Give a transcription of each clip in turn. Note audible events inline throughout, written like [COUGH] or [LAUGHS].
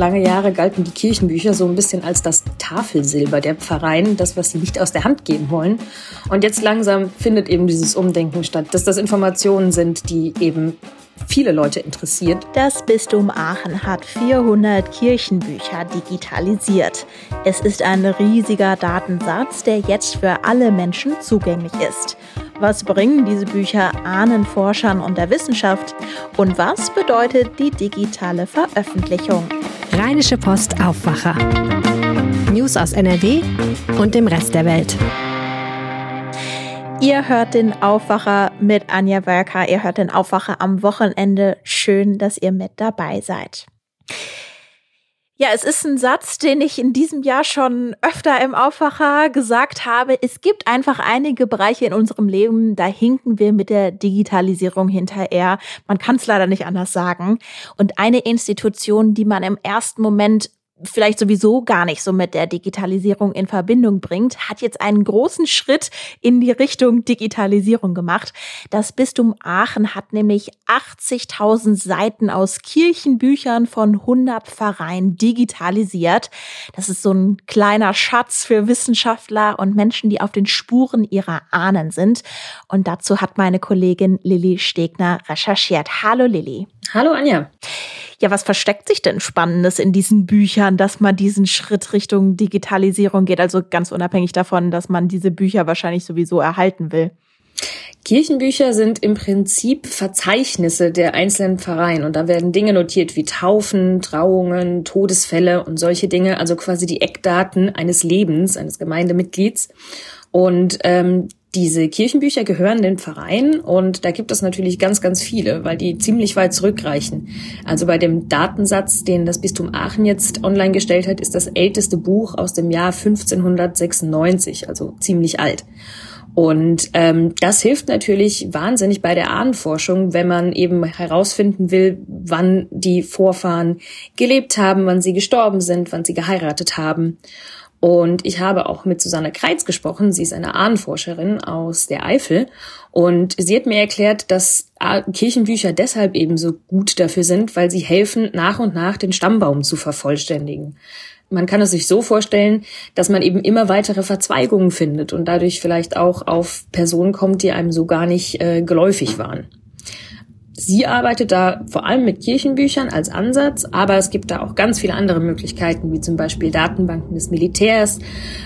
lange Jahre galten die Kirchenbücher so ein bisschen als das Tafelsilber der Pfarreien, das, was sie nicht aus der Hand geben wollen. Und jetzt langsam findet eben dieses Umdenken statt, dass das Informationen sind, die eben viele Leute interessiert. Das Bistum Aachen hat 400 Kirchenbücher digitalisiert. Es ist ein riesiger Datensatz, der jetzt für alle Menschen zugänglich ist. Was bringen diese Bücher Ahnenforschern und der Wissenschaft? Und was bedeutet die digitale Veröffentlichung? Rheinische Post Aufwacher. News aus NRW und dem Rest der Welt. Ihr hört den Aufwacher mit Anja Wölker. Ihr hört den Aufwacher am Wochenende. Schön, dass ihr mit dabei seid. Ja, es ist ein Satz, den ich in diesem Jahr schon öfter im Aufwacher gesagt habe. Es gibt einfach einige Bereiche in unserem Leben, da hinken wir mit der Digitalisierung hinterher. Man kann es leider nicht anders sagen. Und eine Institution, die man im ersten Moment vielleicht sowieso gar nicht so mit der Digitalisierung in Verbindung bringt, hat jetzt einen großen Schritt in die Richtung Digitalisierung gemacht. Das Bistum Aachen hat nämlich 80.000 Seiten aus Kirchenbüchern von 100 Pfarreien digitalisiert. Das ist so ein kleiner Schatz für Wissenschaftler und Menschen, die auf den Spuren ihrer Ahnen sind. Und dazu hat meine Kollegin Lilly Stegner recherchiert. Hallo Lilly. Hallo Anja. Ja, was versteckt sich denn Spannendes in diesen Büchern, dass man diesen Schritt Richtung Digitalisierung geht? Also ganz unabhängig davon, dass man diese Bücher wahrscheinlich sowieso erhalten will. Kirchenbücher sind im Prinzip Verzeichnisse der einzelnen Pfarreien und da werden Dinge notiert wie Taufen, Trauungen, Todesfälle und solche Dinge, also quasi die Eckdaten eines Lebens eines Gemeindemitglieds. Und ähm, diese Kirchenbücher gehören den Verein und da gibt es natürlich ganz, ganz viele, weil die ziemlich weit zurückreichen. Also bei dem Datensatz, den das Bistum Aachen jetzt online gestellt hat, ist das älteste Buch aus dem Jahr 1596, also ziemlich alt. Und ähm, das hilft natürlich wahnsinnig bei der Ahnenforschung, wenn man eben herausfinden will, wann die Vorfahren gelebt haben, wann sie gestorben sind, wann sie geheiratet haben. Und ich habe auch mit Susanne Kreitz gesprochen. Sie ist eine Ahnenforscherin aus der Eifel. Und sie hat mir erklärt, dass Kirchenbücher deshalb eben so gut dafür sind, weil sie helfen, nach und nach den Stammbaum zu vervollständigen. Man kann es sich so vorstellen, dass man eben immer weitere Verzweigungen findet und dadurch vielleicht auch auf Personen kommt, die einem so gar nicht äh, geläufig waren. Sie arbeitet da vor allem mit Kirchenbüchern als Ansatz, aber es gibt da auch ganz viele andere Möglichkeiten, wie zum Beispiel Datenbanken des Militärs.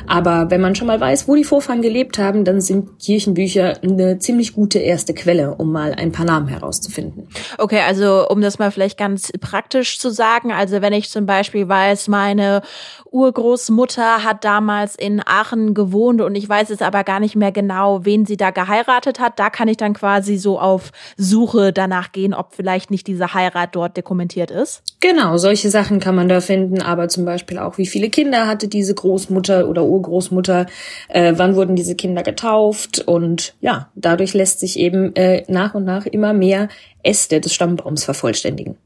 Aber wenn man schon mal weiß, wo die Vorfahren gelebt haben, dann sind Kirchenbücher eine ziemlich gute erste Quelle, um mal ein paar Namen herauszufinden. Okay, also um das mal vielleicht ganz praktisch zu sagen, also wenn ich zum Beispiel weiß, meine Urgroßmutter hat damals in Aachen gewohnt und ich weiß jetzt aber gar nicht mehr genau, wen sie da geheiratet hat, da kann ich dann quasi so auf Suche danach nachgehen, ob vielleicht nicht diese Heirat dort dokumentiert ist? Genau, solche Sachen kann man da finden, aber zum Beispiel auch, wie viele Kinder hatte diese Großmutter oder Urgroßmutter, äh, wann wurden diese Kinder getauft und ja, dadurch lässt sich eben äh, nach und nach immer mehr Äste des Stammbaums vervollständigen.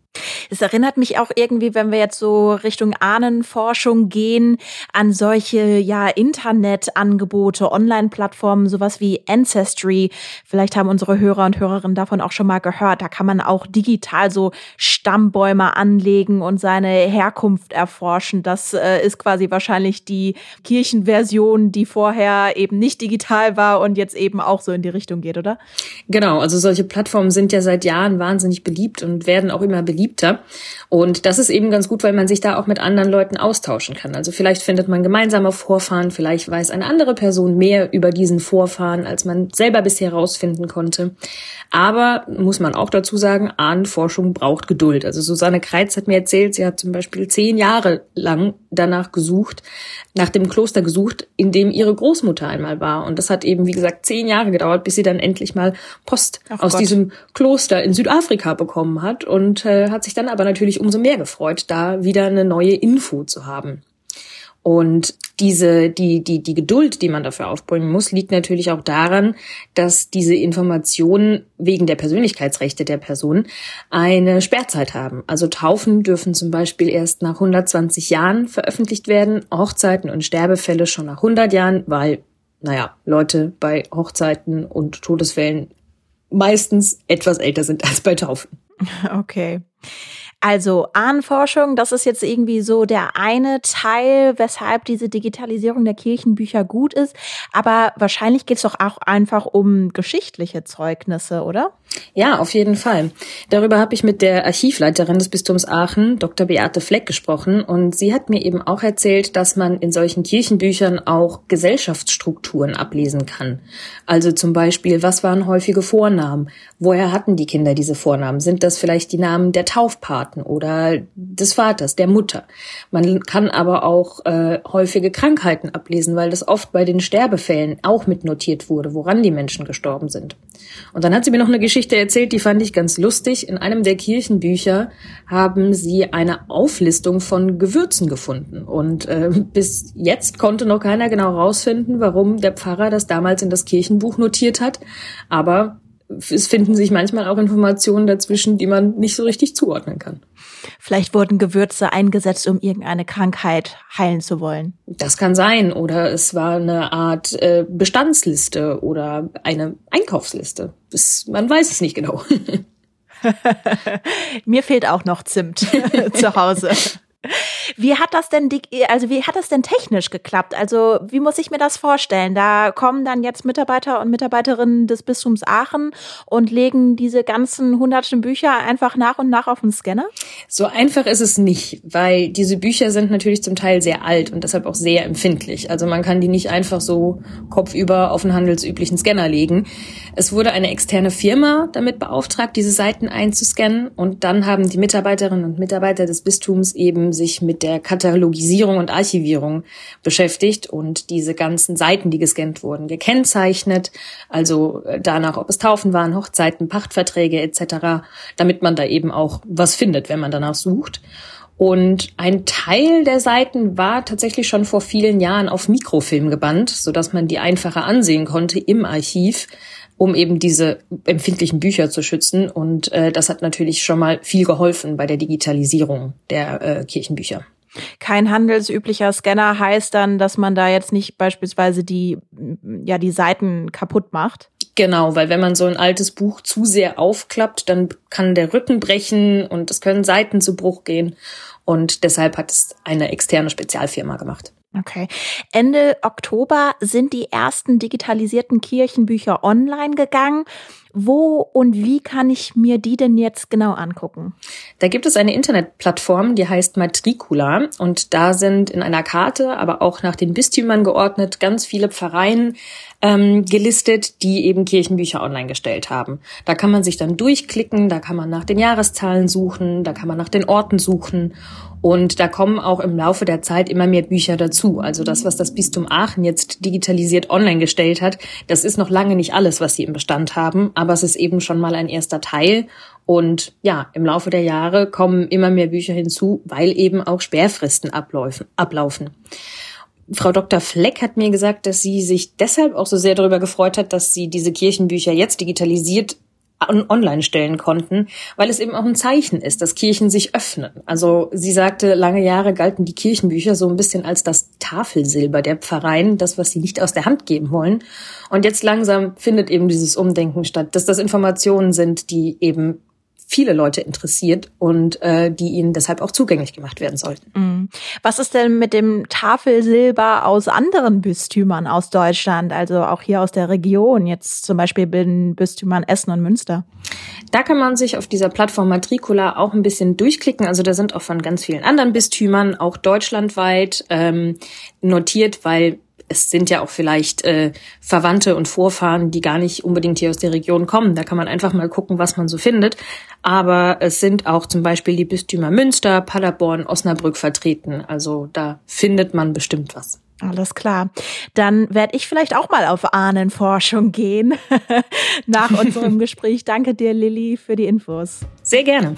Es erinnert mich auch irgendwie, wenn wir jetzt so Richtung Ahnenforschung gehen, an solche ja Internetangebote, Online-Plattformen, sowas wie Ancestry. Vielleicht haben unsere Hörer und Hörerinnen davon auch schon mal gehört. Da kann man auch digital so Stammbäume anlegen und seine Herkunft erforschen. Das äh, ist quasi wahrscheinlich die Kirchenversion, die vorher eben nicht digital war und jetzt eben auch so in die Richtung geht, oder? Genau, also solche Plattformen sind ja seit Jahren wahnsinnig beliebt und werden auch immer beliebter beliebter. Und das ist eben ganz gut, weil man sich da auch mit anderen Leuten austauschen kann. Also vielleicht findet man gemeinsame Vorfahren, vielleicht weiß eine andere Person mehr über diesen Vorfahren, als man selber bisher herausfinden konnte. Aber muss man auch dazu sagen, Ahnenforschung braucht Geduld. Also Susanne Kreitz hat mir erzählt, sie hat zum Beispiel zehn Jahre lang danach gesucht, nach dem Kloster gesucht, in dem ihre Großmutter einmal war. Und das hat eben, wie gesagt, zehn Jahre gedauert, bis sie dann endlich mal Post Ach aus Gott. diesem Kloster in Südafrika bekommen hat und äh, hat sich dann aber natürlich umso mehr gefreut, da wieder eine neue Info zu haben. Und diese, die, die, die Geduld, die man dafür aufbringen muss, liegt natürlich auch daran, dass diese Informationen wegen der Persönlichkeitsrechte der Person eine Sperrzeit haben. Also Taufen dürfen zum Beispiel erst nach 120 Jahren veröffentlicht werden, Hochzeiten und Sterbefälle schon nach 100 Jahren, weil, naja, Leute bei Hochzeiten und Todesfällen meistens etwas älter sind als bei Taufen. [LAUGHS] Okay. Also Ahnenforschung, das ist jetzt irgendwie so der eine Teil, weshalb diese Digitalisierung der Kirchenbücher gut ist. Aber wahrscheinlich geht es doch auch einfach um geschichtliche Zeugnisse, oder? Ja, auf jeden Fall. Darüber habe ich mit der Archivleiterin des Bistums Aachen, Dr. Beate Fleck, gesprochen. Und sie hat mir eben auch erzählt, dass man in solchen Kirchenbüchern auch Gesellschaftsstrukturen ablesen kann. Also zum Beispiel, was waren häufige Vornamen? Woher hatten die Kinder diese Vornamen? Sind das vielleicht die Namen der Taufpaten oder des Vaters, der Mutter? Man kann aber auch äh, häufige Krankheiten ablesen, weil das oft bei den Sterbefällen auch mitnotiert wurde, woran die Menschen gestorben sind. Und dann hat sie mir noch eine Geschichte erzählt, die fand ich ganz lustig. In einem der Kirchenbücher haben sie eine Auflistung von Gewürzen gefunden. Und äh, bis jetzt konnte noch keiner genau rausfinden, warum der Pfarrer das damals in das Kirchenbuch notiert hat. Aber es finden sich manchmal auch Informationen dazwischen, die man nicht so richtig zuordnen kann. Vielleicht wurden Gewürze eingesetzt, um irgendeine Krankheit heilen zu wollen. Das kann sein. Oder es war eine Art äh, Bestandsliste oder eine Einkaufsliste. Das, man weiß es nicht genau. [LAUGHS] Mir fehlt auch noch Zimt [LAUGHS] zu Hause. [LAUGHS] Wie hat das denn, also wie hat das denn technisch geklappt? Also wie muss ich mir das vorstellen? Da kommen dann jetzt Mitarbeiter und Mitarbeiterinnen des Bistums Aachen und legen diese ganzen hunderten Bücher einfach nach und nach auf den Scanner? So einfach ist es nicht, weil diese Bücher sind natürlich zum Teil sehr alt und deshalb auch sehr empfindlich. Also man kann die nicht einfach so kopfüber auf einen handelsüblichen Scanner legen. Es wurde eine externe Firma damit beauftragt, diese Seiten einzuscannen und dann haben die Mitarbeiterinnen und Mitarbeiter des Bistums eben sich mit der Katalogisierung und Archivierung beschäftigt und diese ganzen Seiten, die gescannt wurden, gekennzeichnet, also äh, danach, ob es Taufen waren, Hochzeiten, Pachtverträge etc., damit man da eben auch was findet, wenn man danach sucht. Und ein Teil der Seiten war tatsächlich schon vor vielen Jahren auf Mikrofilm gebannt, so dass man die einfacher ansehen konnte im Archiv um eben diese empfindlichen Bücher zu schützen. Und äh, das hat natürlich schon mal viel geholfen bei der Digitalisierung der äh, Kirchenbücher. Kein handelsüblicher Scanner heißt dann, dass man da jetzt nicht beispielsweise die, ja, die Seiten kaputt macht. Genau, weil wenn man so ein altes Buch zu sehr aufklappt, dann kann der Rücken brechen und es können Seiten zu Bruch gehen. Und deshalb hat es eine externe Spezialfirma gemacht. Okay. Ende Oktober sind die ersten digitalisierten Kirchenbücher online gegangen. Wo und wie kann ich mir die denn jetzt genau angucken? Da gibt es eine Internetplattform, die heißt Matricula und da sind in einer Karte, aber auch nach den Bistümern geordnet, ganz viele Pfarreien ähm, gelistet, die eben Kirchenbücher online gestellt haben. Da kann man sich dann durchklicken, da kann man nach den Jahreszahlen suchen, da kann man nach den Orten suchen und da kommen auch im Laufe der Zeit immer mehr Bücher dazu. Also das, was das Bistum Aachen jetzt digitalisiert online gestellt hat, das ist noch lange nicht alles, was sie im Bestand haben, aber es ist eben schon mal ein erster Teil. Und ja, im Laufe der Jahre kommen immer mehr Bücher hinzu, weil eben auch Sperrfristen ablaufen. Frau Dr. Fleck hat mir gesagt, dass sie sich deshalb auch so sehr darüber gefreut hat, dass sie diese Kirchenbücher jetzt digitalisiert online stellen konnten, weil es eben auch ein Zeichen ist, dass Kirchen sich öffnen. Also sie sagte, lange Jahre galten die Kirchenbücher so ein bisschen als das Tafelsilber der Pfarreien, das, was sie nicht aus der Hand geben wollen. Und jetzt langsam findet eben dieses Umdenken statt, dass das Informationen sind, die eben viele Leute interessiert und äh, die ihnen deshalb auch zugänglich gemacht werden sollten. Mhm. Was ist denn mit dem Tafelsilber aus anderen Bistümern aus Deutschland, also auch hier aus der Region, jetzt zum Beispiel bin Bistümern Essen und Münster? Da kann man sich auf dieser Plattform Matricula auch ein bisschen durchklicken. Also da sind auch von ganz vielen anderen Bistümern, auch deutschlandweit, ähm, notiert, weil es sind ja auch vielleicht äh, Verwandte und Vorfahren, die gar nicht unbedingt hier aus der Region kommen. Da kann man einfach mal gucken, was man so findet. Aber es sind auch zum Beispiel die Bistümer Münster, Paderborn, Osnabrück vertreten. Also da findet man bestimmt was. Alles klar. Dann werde ich vielleicht auch mal auf Ahnenforschung gehen [LAUGHS] nach unserem [LAUGHS] Gespräch. Danke dir, Lilly, für die Infos. Sehr gerne.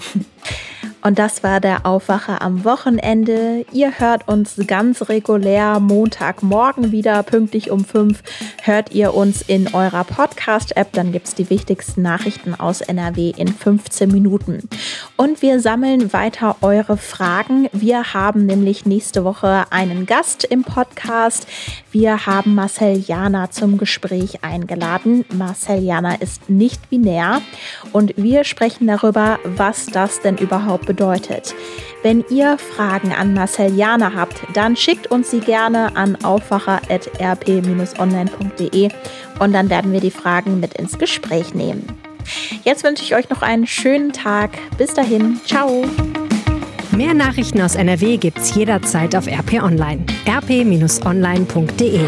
Und das war der Aufwacher am Wochenende. Ihr hört uns ganz regulär Montagmorgen wieder, pünktlich um fünf. Hört ihr uns in eurer Podcast-App, dann gibt's die wichtigsten Nachrichten aus NRW in 15 Minuten. Und wir sammeln weiter eure Fragen. Wir haben nämlich nächste Woche einen Gast im Podcast. Wir haben Marcel Jana zum Gespräch eingeladen. Marcel Jana ist nicht binär und wir sprechen darüber, was das denn überhaupt bedeutet. Wenn ihr Fragen an Marcel Jana habt, dann schickt uns sie gerne an aufwacher.rp-online.de und dann werden wir die Fragen mit ins Gespräch nehmen. Jetzt wünsche ich euch noch einen schönen Tag. Bis dahin, ciao. Mehr Nachrichten aus NRW gibt's jederzeit auf RP Online. rp-online.de